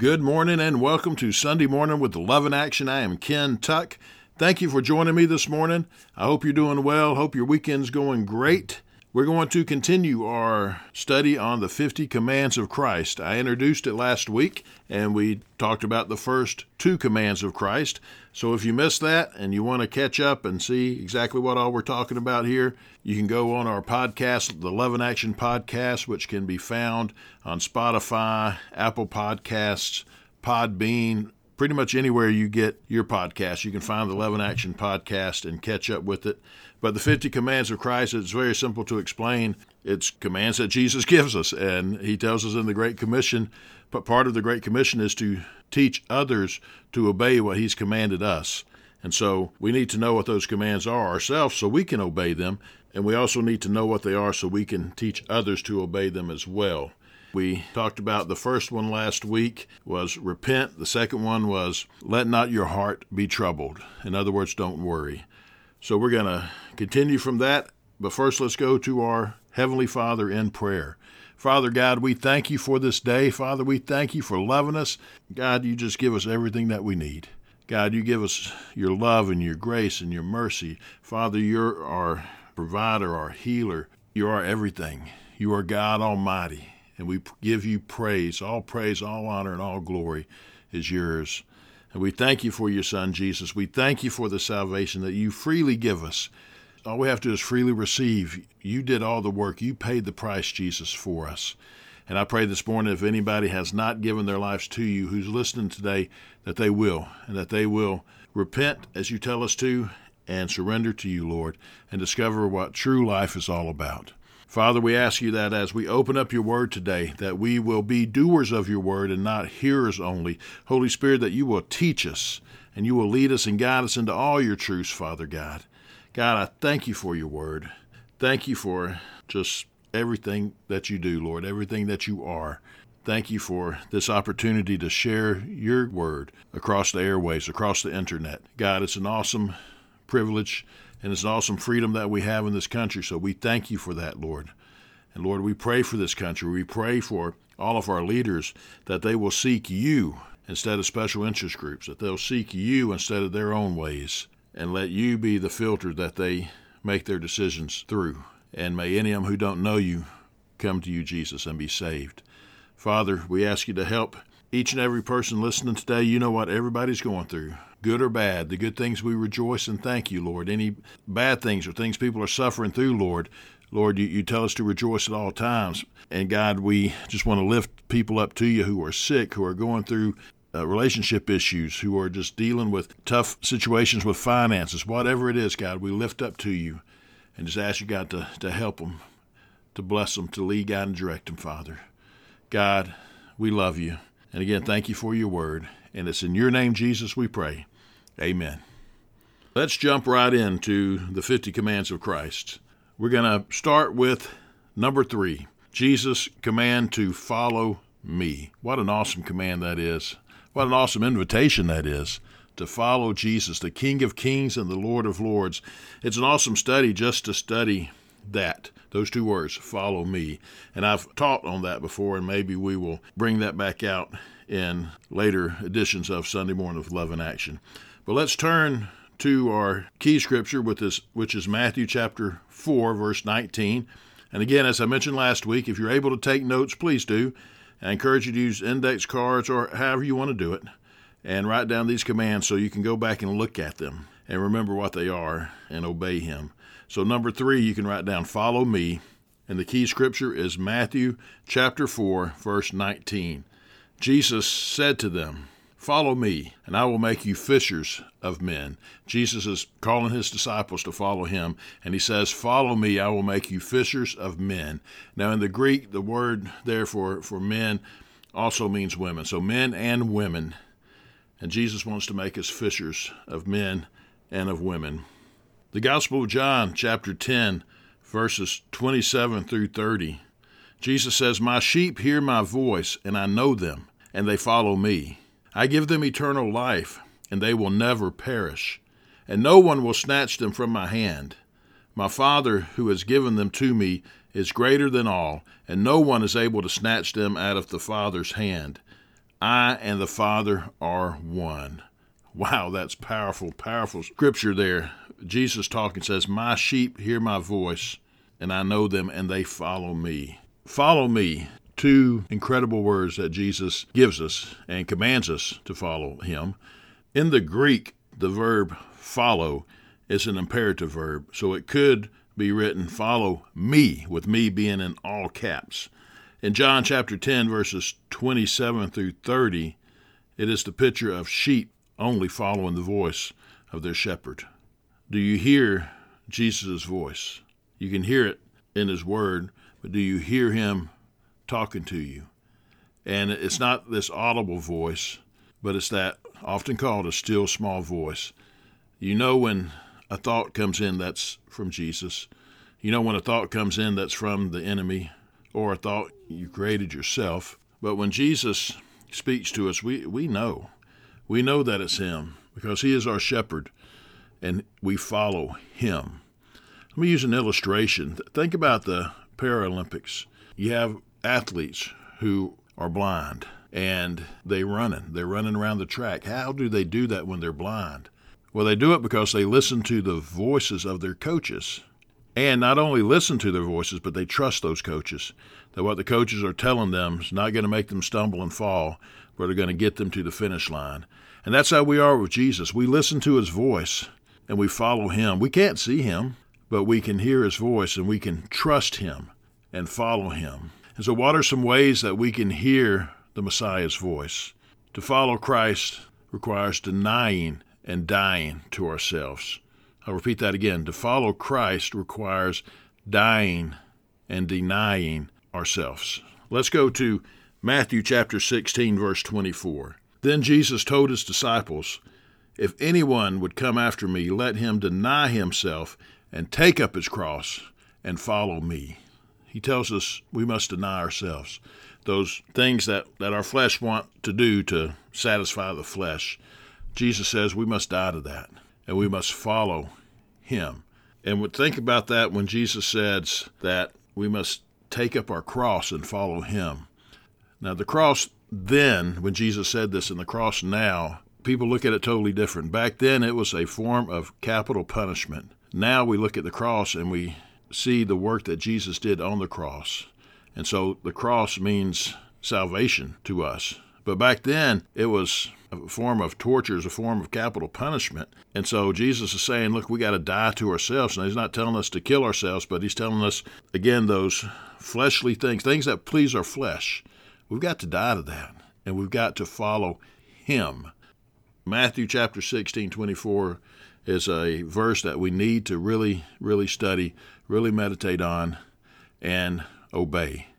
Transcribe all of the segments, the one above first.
Good morning and welcome to Sunday Morning with Love in Action. I am Ken Tuck. Thank you for joining me this morning. I hope you're doing well. Hope your weekend's going great. We're going to continue our study on the 50 commands of Christ. I introduced it last week and we talked about the first two commands of Christ. So if you missed that and you want to catch up and see exactly what all we're talking about here, you can go on our podcast, the Love in Action podcast, which can be found on Spotify, Apple Podcasts, Podbean, pretty much anywhere you get your podcast. You can find the Love in Action podcast and catch up with it. But the 50 commands of Christ, it's very simple to explain. It's commands that Jesus gives us, and he tells us in the Great Commission. But part of the Great Commission is to teach others to obey what he's commanded us. And so we need to know what those commands are ourselves so we can obey them. And we also need to know what they are so we can teach others to obey them as well. We talked about the first one last week was repent. The second one was let not your heart be troubled. In other words, don't worry. So we're going to continue from that. But first, let's go to our Heavenly Father in prayer. Father God, we thank you for this day. Father, we thank you for loving us. God, you just give us everything that we need. God, you give us your love and your grace and your mercy. Father, you're our provider, our healer. You are everything. You are God Almighty. And we give you praise. All praise, all honor, and all glory is yours. And we thank you for your Son, Jesus. We thank you for the salvation that you freely give us. All we have to do is freely receive. You did all the work. You paid the price, Jesus, for us. And I pray this morning if anybody has not given their lives to you who's listening today, that they will, and that they will repent as you tell us to, and surrender to you, Lord, and discover what true life is all about. Father, we ask you that as we open up your word today, that we will be doers of your word and not hearers only. Holy Spirit, that you will teach us and you will lead us and guide us into all your truths, Father God. God, I thank you for your word. Thank you for just everything that you do, Lord, everything that you are. Thank you for this opportunity to share your word across the airways, across the internet. God, it's an awesome privilege and it's an awesome freedom that we have in this country. So we thank you for that, Lord. And Lord, we pray for this country. We pray for all of our leaders that they will seek you instead of special interest groups, that they'll seek you instead of their own ways, and let you be the filter that they make their decisions through. And may any of them who don't know you come to you, Jesus, and be saved. Father, we ask you to help each and every person listening today. You know what everybody's going through good or bad. The good things we rejoice and thank you, Lord. Any bad things or things people are suffering through, Lord, Lord, you, you tell us to rejoice at all times. And God, we just want to lift people up to you who are sick, who are going through uh, relationship issues, who are just dealing with tough situations with finances, whatever it is, God, we lift up to you and just ask you, God, to, to help them, to bless them, to lead, guide, and direct them, Father. God, we love you. And again, thank you for your word. And it's in your name, Jesus, we pray. Amen. Let's jump right into the 50 commands of Christ. We're going to start with number three Jesus' command to follow me. What an awesome command that is. What an awesome invitation that is to follow Jesus, the King of Kings and the Lord of Lords. It's an awesome study just to study that, those two words, follow me. And I've taught on that before, and maybe we will bring that back out in later editions of Sunday Morning with Love in Action. But let's turn to our key scripture, with this, which is Matthew chapter 4, verse 19. And again, as I mentioned last week, if you're able to take notes, please do. I encourage you to use index cards or however you want to do it and write down these commands so you can go back and look at them and remember what they are and obey Him. So, number three, you can write down, Follow me. And the key scripture is Matthew chapter 4, verse 19. Jesus said to them, Follow me, and I will make you fishers of men. Jesus is calling his disciples to follow him, and he says, Follow me, I will make you fishers of men. Now, in the Greek, the word there for, for men also means women. So, men and women. And Jesus wants to make us fishers of men and of women. The Gospel of John, chapter 10, verses 27 through 30. Jesus says, My sheep hear my voice, and I know them, and they follow me. I give them eternal life, and they will never perish, and no one will snatch them from my hand. My Father, who has given them to me, is greater than all, and no one is able to snatch them out of the Father's hand. I and the Father are one. Wow, that's powerful, powerful scripture there. Jesus talking says, My sheep hear my voice, and I know them, and they follow me. Follow me. Two incredible words that Jesus gives us and commands us to follow him. In the Greek, the verb follow is an imperative verb, so it could be written, Follow me, with me being in all caps. In John chapter 10, verses 27 through 30, it is the picture of sheep only following the voice of their shepherd. Do you hear Jesus' voice? You can hear it in his word, but do you hear him talking to you? And it's not this audible voice, but it's that often called a still small voice. You know when a thought comes in that's from Jesus. You know when a thought comes in that's from the enemy or a thought you created yourself. But when Jesus speaks to us, we, we know. We know that it's Him because He is our shepherd and we follow Him. Let me use an illustration. Think about the Paralympics. You have athletes who are blind and they're running. They're running around the track. How do they do that when they're blind? Well, they do it because they listen to the voices of their coaches. And not only listen to their voices, but they trust those coaches. That what the coaches are telling them is not going to make them stumble and fall, but are going to get them to the finish line. And that's how we are with Jesus. We listen to his voice and we follow him. We can't see him, but we can hear his voice and we can trust him and follow him. And so, what are some ways that we can hear the Messiah's voice? To follow Christ requires denying and dying to ourselves. I'll repeat that again. To follow Christ requires dying and denying ourselves. Let's go to Matthew chapter 16, verse 24. Then Jesus told his disciples, If anyone would come after me, let him deny himself and take up his cross and follow me. He tells us we must deny ourselves. Those things that, that our flesh want to do to satisfy the flesh. Jesus says we must die to that and we must follow him. And would think about that when Jesus says that we must take up our cross and follow him. Now, the cross then, when Jesus said this, and the cross now, people look at it totally different. Back then, it was a form of capital punishment. Now we look at the cross and we see the work that Jesus did on the cross. And so the cross means salvation to us. But back then, it was a form of torture, is a form of capital punishment. And so Jesus is saying, look, we got to die to ourselves. And he's not telling us to kill ourselves, but he's telling us, again, those fleshly things, things that please our flesh. We've got to die to that, and we've got to follow him. Matthew chapter 16, 24 is a verse that we need to really, really study, really meditate on, and obey.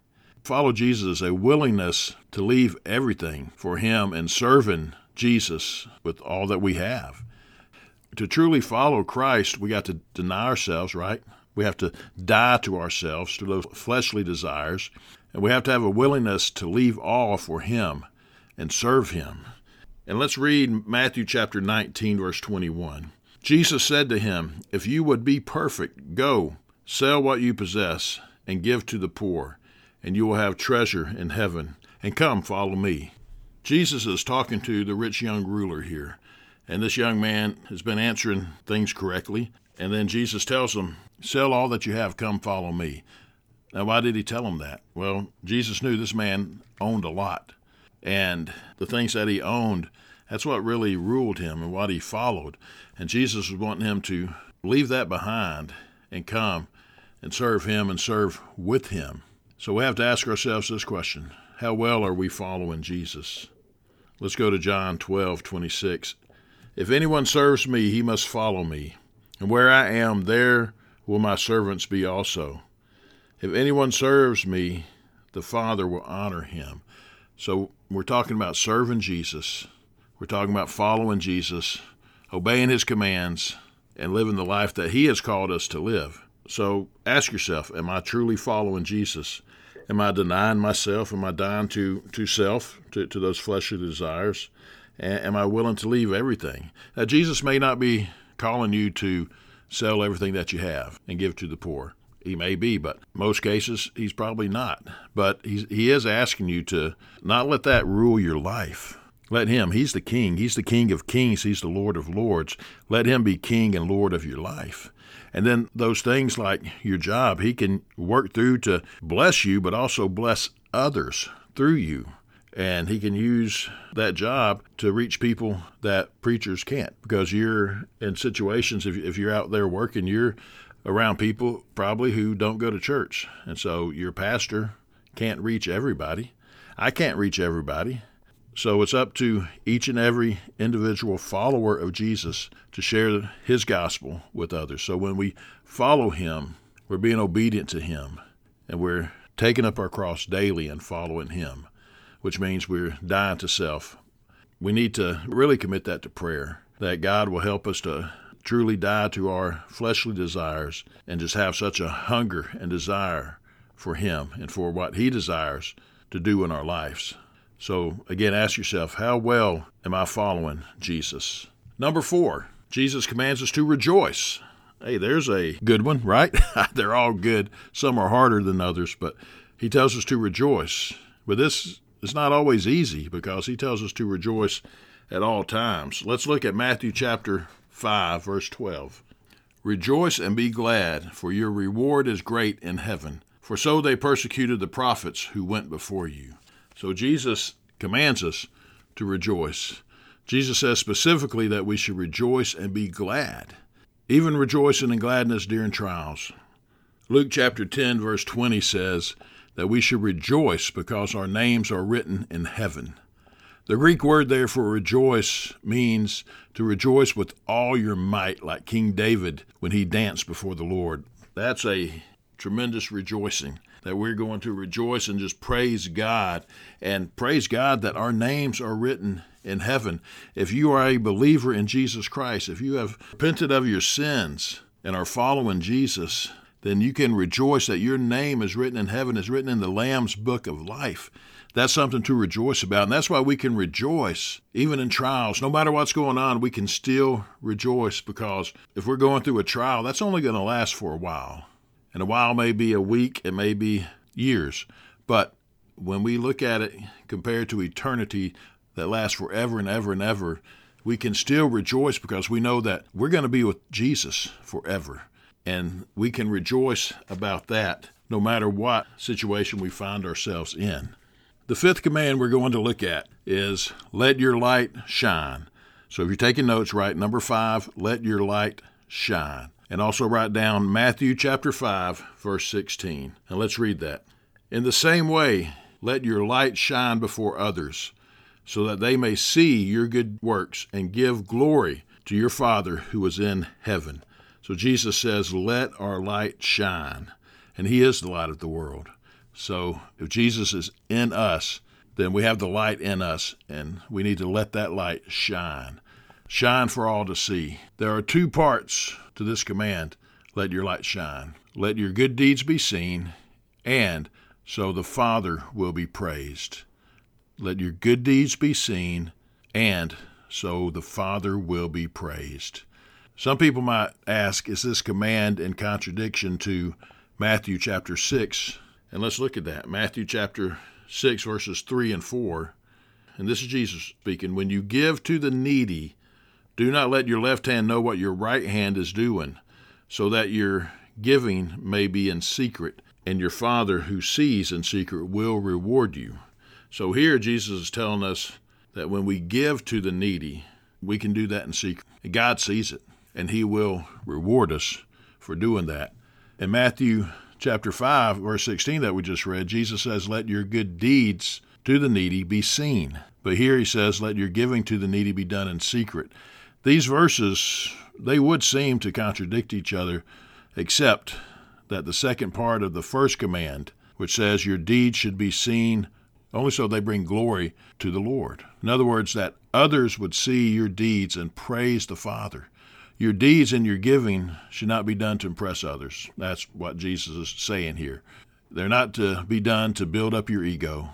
Follow Jesus is a willingness to leave everything for Him and serving Jesus with all that we have. To truly follow Christ, we got to deny ourselves, right? We have to die to ourselves, to those fleshly desires, and we have to have a willingness to leave all for Him and serve Him. And let's read Matthew chapter 19, verse 21. Jesus said to him, If you would be perfect, go, sell what you possess, and give to the poor, and you will have treasure in heaven. And come, follow me. Jesus is talking to the rich young ruler here. And this young man has been answering things correctly. And then Jesus tells him, Sell all that you have, come follow me. Now, why did he tell him that? Well, Jesus knew this man owned a lot. And the things that he owned, that's what really ruled him and what he followed. And Jesus was wanting him to leave that behind and come and serve him and serve with him. So we have to ask ourselves this question How well are we following Jesus? Let's go to John 12 26. If anyone serves me, he must follow me. And where I am, there will my servants be also. If anyone serves me, the Father will honor him. So we're talking about serving Jesus. We're talking about following Jesus, obeying his commands, and living the life that he has called us to live. So ask yourself, am I truly following Jesus? Am I denying myself? Am I dying to, to self, to, to those fleshly desires? am I willing to leave everything? Now, Jesus may not be calling you to sell everything that you have and give to the poor. He may be, but most cases he's probably not. But he is asking you to not let that rule your life. Let him, he's the king. He's the king of kings. He's the Lord of lords. Let him be king and Lord of your life. And then those things like your job, he can work through to bless you, but also bless others through you. And he can use that job to reach people that preachers can't because you're in situations, if, you're out there working, you're around people probably who don't go to church. And so your pastor can't reach everybody. I can't reach everybody. So it's up to each and every individual follower of Jesus to share his gospel with others. So when we follow him, we're being obedient to him and we're taking up our cross daily and following him, which means we're dying to self. We need to really commit that to prayer, that God will help us to truly die to our fleshly desires and just have such a hunger and desire for him and for what he desires to do in our lives. So, again, ask yourself, how well am I following Jesus? Number four, Jesus commands us to rejoice. Hey, there's a good one, right? They're all good. Some are harder than others, but he tells us to rejoice. But this is not always easy because he tells us to rejoice at all times. Let's look at Matthew chapter 5, verse 12. Rejoice and be glad, for your reward is great in heaven, for so they persecuted the prophets who went before you. So Jesus commands us to rejoice. Jesus says specifically that we should rejoice and be glad, even rejoicing in gladness during trials. Luke chapter 10, verse 20 says that we should rejoice because our names are written in heaven. The Greek word there for rejoice means to rejoice with all your might, like King David when he danced before the Lord. That's a tremendous rejoicing that we're going to rejoice and just praise God and praise God that our names are written in heaven. If you are a believer in Jesus Christ, if you have repented of your sins and are following Jesus, then you can rejoice that your name is written in heaven, is written in the Lamb's book of life. That's something to rejoice about. And that's why we can rejoice even in trials. No matter what's going on, we can still rejoice because if we're going through a trial, that's only going to last for a while. And a while may be a week, it may be years. But when we look at it compared to eternity that lasts forever and ever and ever, we can still rejoice because we know that we're going to be with Jesus forever. And we can rejoice about that no matter what situation we find ourselves in. The fifth command we're going to look at is let your light shine. So if you're taking notes, write number five, let your light shine and also write down Matthew chapter 5, verse 16. And let's read that. In the same way, let your light shine before others, so that they may see your good works and give glory to your Father who is in heaven. So Jesus says, Let our light shine. And He is the light of the world. So if Jesus is in us, then we have the light in us, and we need to let that light shine. Shine for all to see. There are two parts to this command let your light shine. Let your good deeds be seen, and so the Father will be praised. Let your good deeds be seen, and so the Father will be praised. Some people might ask, is this command in contradiction to Matthew chapter 6? And let's look at that. Matthew chapter 6, verses 3 and 4. And this is Jesus speaking. When you give to the needy, do not let your left hand know what your right hand is doing, so that your giving may be in secret, and your Father who sees in secret will reward you. So here Jesus is telling us that when we give to the needy, we can do that in secret. God sees it, and He will reward us for doing that. In Matthew chapter 5, verse 16 that we just read, Jesus says, Let your good deeds to the needy be seen. But here he says, Let your giving to the needy be done in secret. These verses, they would seem to contradict each other, except that the second part of the first command, which says, Your deeds should be seen only so they bring glory to the Lord. In other words, that others would see your deeds and praise the Father. Your deeds and your giving should not be done to impress others. That's what Jesus is saying here. They're not to be done to build up your ego.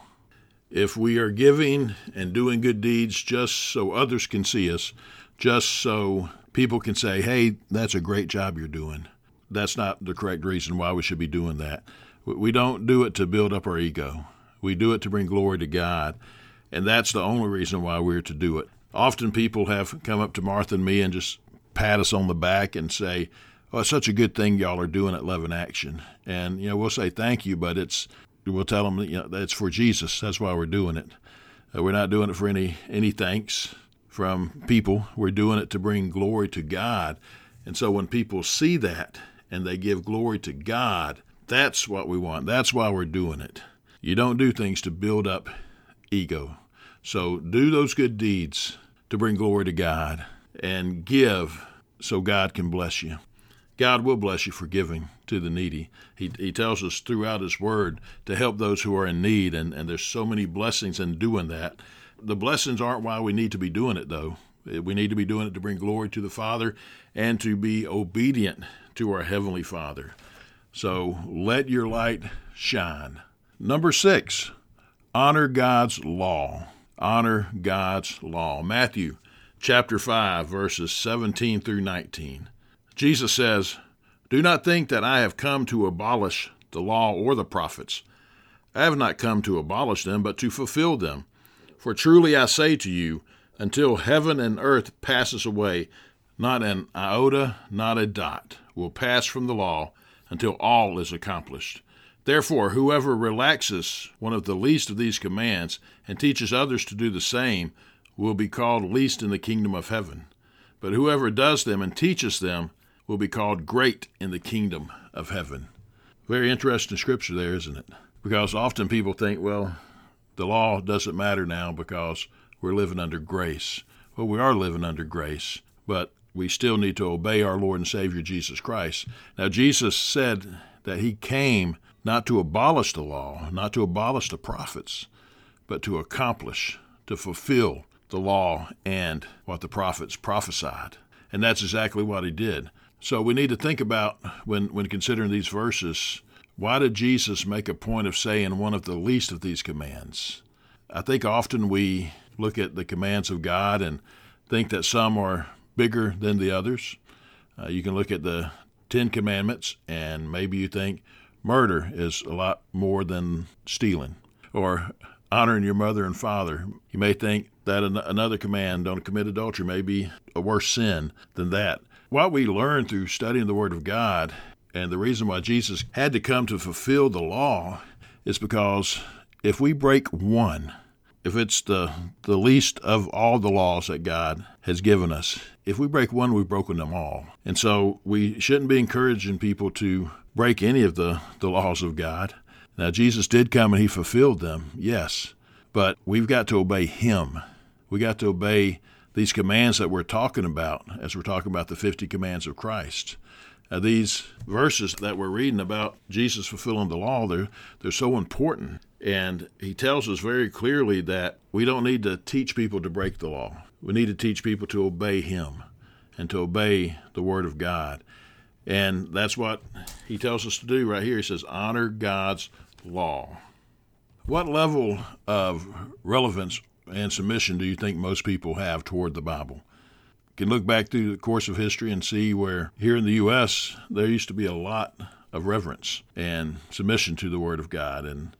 If we are giving and doing good deeds just so others can see us, just so people can say, hey, that's a great job you're doing. that's not the correct reason why we should be doing that. We don't do it to build up our ego. We do it to bring glory to God. And that's the only reason why we're to do it. Often people have come up to Martha and me and just pat us on the back and say, Oh, it's such a good thing y'all are doing at Love in Action. And, you know, we'll say thank you, but it's, we'll tell them, you know, it's for Jesus. That's why we're doing it. Uh, we're not doing it for any, any thanks from people. We're doing it to bring glory to God. And so when people see that and they give glory to God, that's what we want. That's why we're doing it. You don't do things to build up ego. So do those good deeds to bring glory to God and give so God can bless you. God will bless you for giving to the needy. He, he tells us throughout His Word to help those who are in need, and, and there's so many blessings in doing that. The blessings aren't why we need to be doing it, though. Eh, we need to be doing it to bring glory to the Father and to be obedient to our Heavenly Father. So let your light shine. Number six, honor God's law. Honor God's law. Matthew chapter 5, verses 17 through 19. Jesus says, Do not think that I have come to abolish the law or the prophets. I have not come to abolish them, but to fulfill them. For truly I say to you, until heaven and earth passes away, not an iota, not a dot will pass from the law until all is accomplished. Therefore, whoever relaxes one of the least of these commands and teaches others to do the same will be called least in the kingdom of heaven. But whoever does them and teaches them will be called great in the kingdom of heaven. Very interesting scripture there, isn't it? Because often people think, well, the law doesn't matter now because we're living under grace. Well, we are living under grace, but we still need to obey our Lord and Savior Jesus Christ. Now, Jesus said that He came not to abolish the law, not to abolish the prophets, but to accomplish, to fulfill the law and what the prophets prophesied. And that's exactly what He did. So we need to think about when, when considering these verses why did Jesus make a point of saying one of the least of these commands? I think often we look at the commands of God and think that some are bigger than the others. Uh, you can look at the Ten Commandments and maybe you think murder is a lot more than stealing or honoring your mother and father. You may think that another command, don't commit adultery, may be a worse sin than that. What we learn through studying the Word of God, and the reason why Jesus had to come to fulfill the law, is because if we break one, if it's the, the least of all the laws that God has given us, if we break one, we've broken them all. And so we shouldn't be encouraging people to break any of the, the laws of God. Now, Jesus did come and he fulfilled them, yes, but we've got to obey him. We got to obey these commands that we're talking about as we're talking about the 50 commands of Christ. Uh, these verses that we're reading about Jesus fulfilling the law, they're, they're so important. And he tells us very clearly that we don't need to teach people to break the law. We need to teach people to obey him and to obey the word of God. And that's what he tells us to do right here. He says, honor God's law. What level of relevance and submission do you think most people have toward the Bible? Can look back through the course of history and see where here in the U.S. there used to be a lot of reverence and submission to the Word of God. And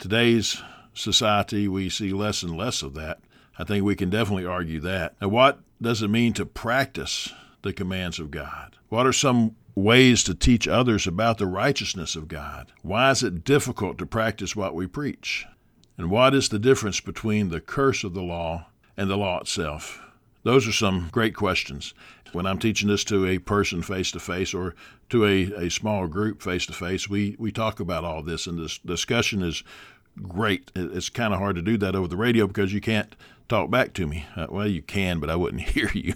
today's society, we see less and less of that. I think we can definitely argue that. Now, what does it mean to practice the commands of God? What are some ways to teach others about the righteousness of God? Why is it difficult to practice what we preach? And what is the difference between the curse of the law and the law itself? Those are some great questions. When I'm teaching this to a person face to face or to a, a small group face to face, we we talk about all this, and this discussion is great. It's kind of hard to do that over the radio because you can't talk back to me. Uh, well, you can, but I wouldn't hear you.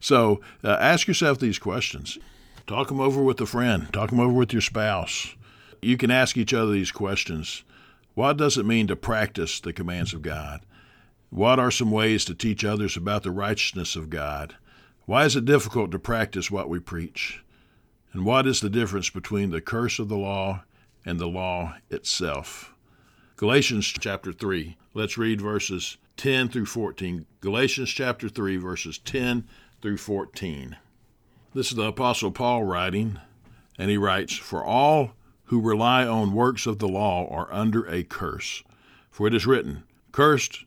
so uh, ask yourself these questions. Talk them over with a friend, talk them over with your spouse. You can ask each other these questions what does it mean to practice the commands of God? What are some ways to teach others about the righteousness of God? Why is it difficult to practice what we preach? And what is the difference between the curse of the law and the law itself? Galatians chapter 3. Let's read verses 10 through 14. Galatians chapter 3, verses 10 through 14. This is the Apostle Paul writing, And he writes, For all who rely on works of the law are under a curse. For it is written, Cursed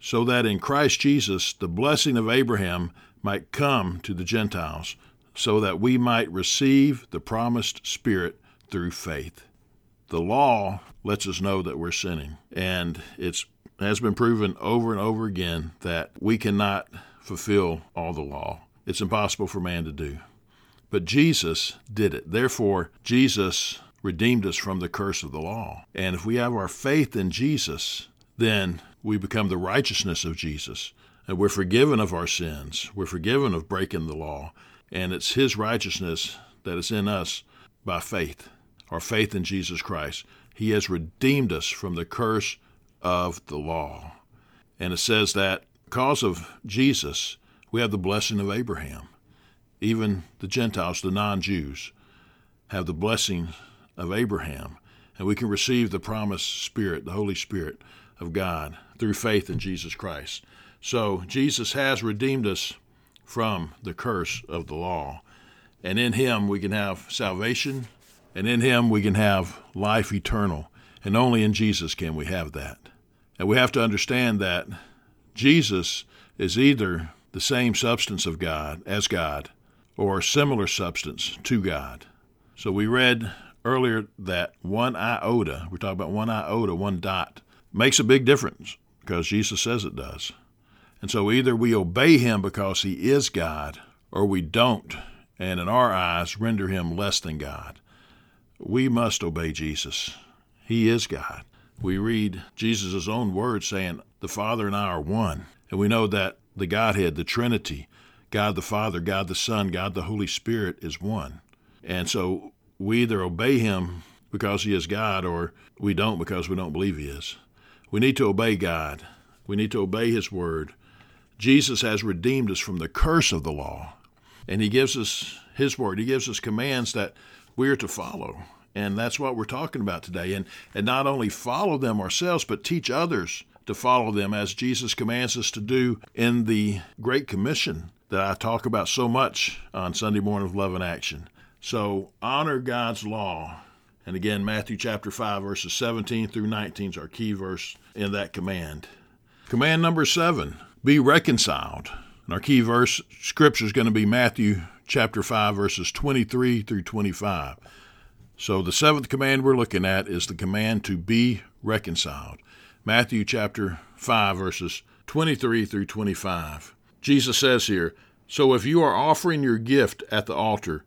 so that in Christ Jesus the blessing of Abraham might come to the Gentiles, so that we might receive the promised Spirit through faith. The law lets us know that we're sinning, and it has been proven over and over again that we cannot fulfill all the law. It's impossible for man to do. But Jesus did it. Therefore, Jesus redeemed us from the curse of the law. And if we have our faith in Jesus, then we become the righteousness of Jesus. And we're forgiven of our sins. We're forgiven of breaking the law. And it's His righteousness that is in us by faith, our faith in Jesus Christ. He has redeemed us from the curse of the law. And it says that because of Jesus, we have the blessing of Abraham even the Gentiles, the non Jews, have the blessing of Abraham, and we can receive the promised Spirit, the Holy Spirit of God, through faith in Jesus Christ. So Jesus has redeemed us from the curse of the law, and in Him we can have salvation, and in Him we can have life eternal, and only in Jesus can we have that. And we have to understand that Jesus is either the same substance of God as God or a similar substance to God. So we read earlier that one iota, we're talking about one iota, one dot, makes a big difference because Jesus says it does. And so either we obey him because he is God, or we don't, and in our eyes render him less than God. We must obey Jesus. He is God. We read Jesus' own words saying, The Father and I are one. And we know that the Godhead, the Trinity, God the Father, God the Son, God the Holy Spirit is one. And so we either obey him because he is God or we don't because we don't believe he is. We need to obey God. We need to obey his word. Jesus has redeemed us from the curse of the law. And he gives us his word. He gives us commands that we are to follow. And that's what we're talking about today. And, and not only follow them ourselves, but teach others to follow them as Jesus commands us to do in the Great Commission that I talk about so much on Sunday morning of Love in Action. So honor God's law. And again, Matthew chapter 5, verses 17 through 19 is our key verse in that command. Command number seven be reconciled. And our key verse scripture is going to be Matthew chapter 5, verses 23 through 25. So the seventh command we're looking at is the command to be reconciled. Matthew chapter 5, verses 23 through 25. Jesus says here, So if you are offering your gift at the altar,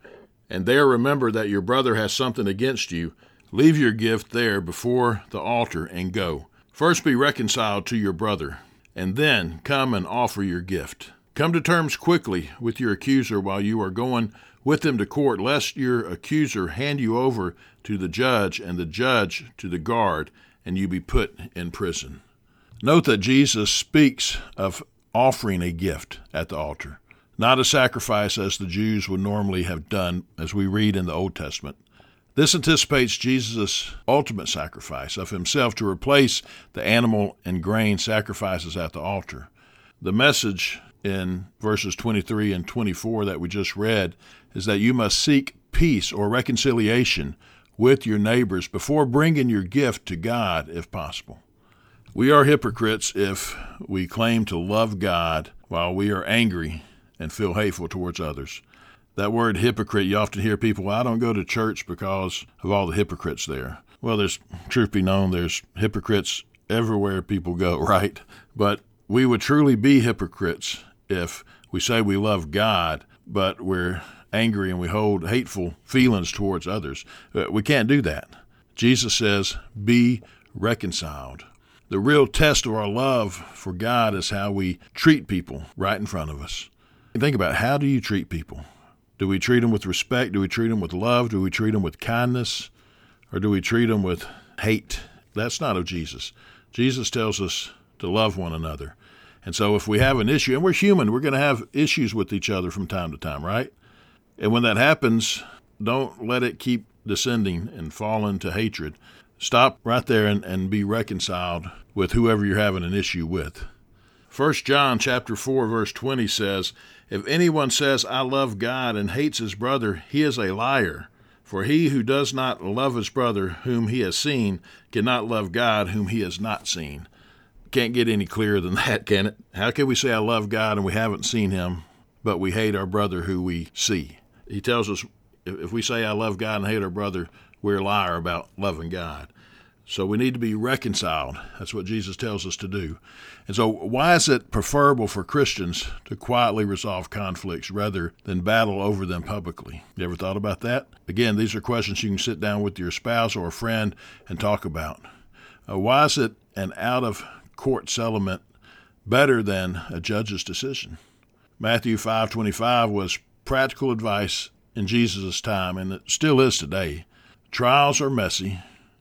and there remember that your brother has something against you, leave your gift there before the altar and go. First be reconciled to your brother, and then come and offer your gift. Come to terms quickly with your accuser while you are going with him to court, lest your accuser hand you over to the judge, and the judge to the guard, and you be put in prison. Note that Jesus speaks of offering a gift at the altar, not a sacrifice as the Jews would normally have done, as we read in the Old Testament. This anticipates Jesus' ultimate sacrifice of himself to replace the animal and grain sacrifices at the altar. The message in verses 23 and 24 that we just read is that you must seek peace or reconciliation with your neighbors before bringing your gift to God if possible. We are hypocrites if we claim to love God while we are angry and feel hateful towards others. That word hypocrite, you often hear people, well, I don't go to church because of all the hypocrites there. Well, there's, truth be known, there's hypocrites everywhere people go, right? But we would truly be hypocrites if we say we love God, but we're angry and we hold hateful feelings towards others. Uh, we can't do that. Jesus says, be reconciled. The real test of our love for God is how we treat people right in front of us. Think about how do you treat people? Do we treat them with respect? Do we treat them with love? Do we treat them with kindness? Or do we treat them with hate? That's not of Jesus. Jesus tells us to love one another. And so if we have an issue, and we're human, we're going to have issues with each other from time to time, right? And when that happens, don't let it keep descending and fall into hatred. Stop right there and, and be reconciled with whoever you're having an issue with. 1 John chapter 4 verse 20 says, If anyone says I love God and hates his brother, he is a liar. For he who does not love his brother whom he has seen cannot love God whom he has not seen. Can't get any clearer than that, can it? How can we say I love God and we haven't seen him, but we hate our brother who we see? He tells us if we say I love God and hate our brother, we're a liar about loving God. So we need to be reconciled. That's what Jesus tells us to do. And so, why is it preferable for Christians to quietly resolve conflicts rather than battle over them publicly? You ever thought about that? Again, these are questions you can sit down with your spouse or a friend and talk about. Uh, why is it an out of court settlement better than a judge's decision? Matthew 5:25 was practical advice in Jesus' time, and it still is today. Trials are messy,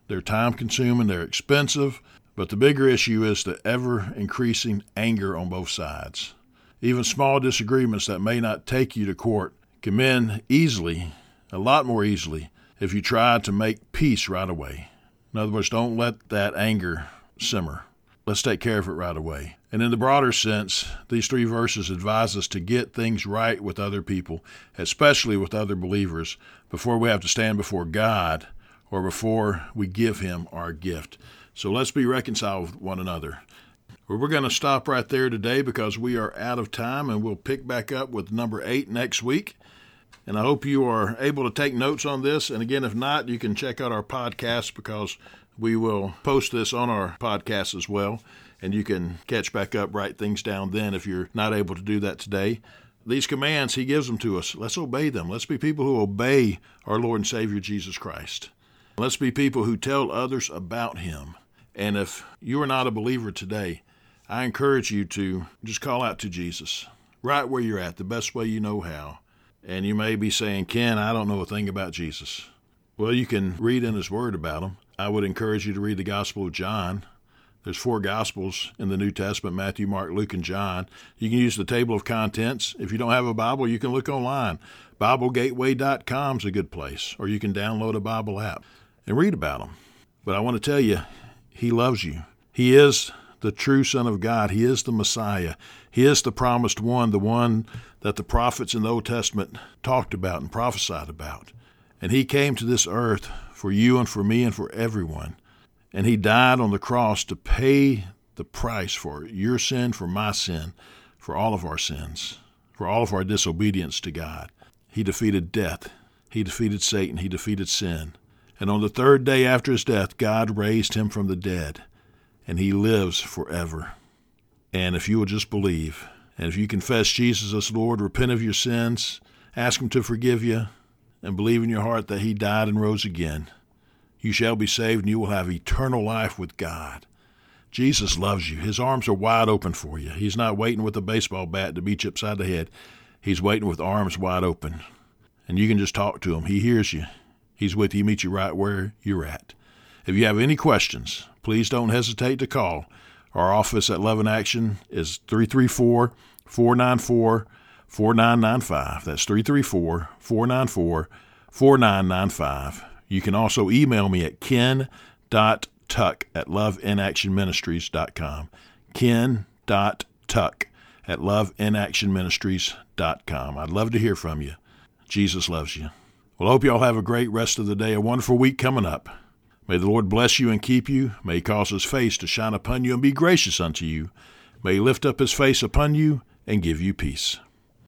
they're time consuming, they're expensive, but the bigger issue is the ever increasing anger on both sides. Even small disagreements that may not take you to court can mend easily, a lot more easily, if you try to make peace right away. In other words, don't let that anger simmer. Let's take care of it right away. And in the broader sense, these three verses advise us to get things right with other people, especially with other believers, before we have to stand before God or before we give Him our gift. So let's be reconciled with one another. Well, we're going to stop right there today because we are out of time, and we'll pick back up with number eight next week. And I hope you are able to take notes on this. And again, if not, you can check out our podcast because we will post this on our podcast as well and you can catch back up, write things down then if you're not able to do that today. These commands, He gives them to us. Let's obey them. Let's be people who obey our Lord and Savior Jesus Christ. Let's be people who tell others about Him. And if you are not a believer today, I encourage you to just call out to Jesus right where you're at, the best way you know how. And you may be saying, Ken, I don't know a thing about Jesus. Well, you can read in His Word about Him. I would encourage you to read the Gospel of John. There's four Gospels in the New Testament Matthew, Mark, Luke, and John. You can use the table of contents. If you don't have a Bible, you can look online. BibleGateway.com is a good place, or you can download a Bible app and read about them. But I want to tell you, He loves you. He is the true Son of God. He is the Messiah. He is the promised one, the one that the prophets in the Old Testament talked about and prophesied about. And He came to this earth for you and for me and for everyone. And he died on the cross to pay the price for your sin, for my sin, for all of our sins, for all of our disobedience to God. He defeated death. He defeated Satan. He defeated sin. And on the third day after his death, God raised him from the dead, and he lives forever. And if you will just believe, and if you confess Jesus as Lord, repent of your sins, ask him to forgive you, and believe in your heart that he died and rose again, you shall be saved and you will have eternal life with God. Jesus loves you. His arms are wide open for you. He's not waiting with a baseball bat to beat you upside the head. He's waiting with arms wide open. And you can just talk to him. He hears you. He's with you, meet you right where you're at. If you have any questions, please don't hesitate to call. Our office at Love in Action is 334 494 4995. That's 334 494 4995. You can also email me at ken.tuck at loveinactionministries.com. Ken.tuck at loveinactionministries.com. I'd love to hear from you. Jesus loves you. Well, I hope you all have a great rest of the day, a wonderful week coming up. May the Lord bless you and keep you. May he cause his face to shine upon you and be gracious unto you. May he lift up his face upon you and give you peace.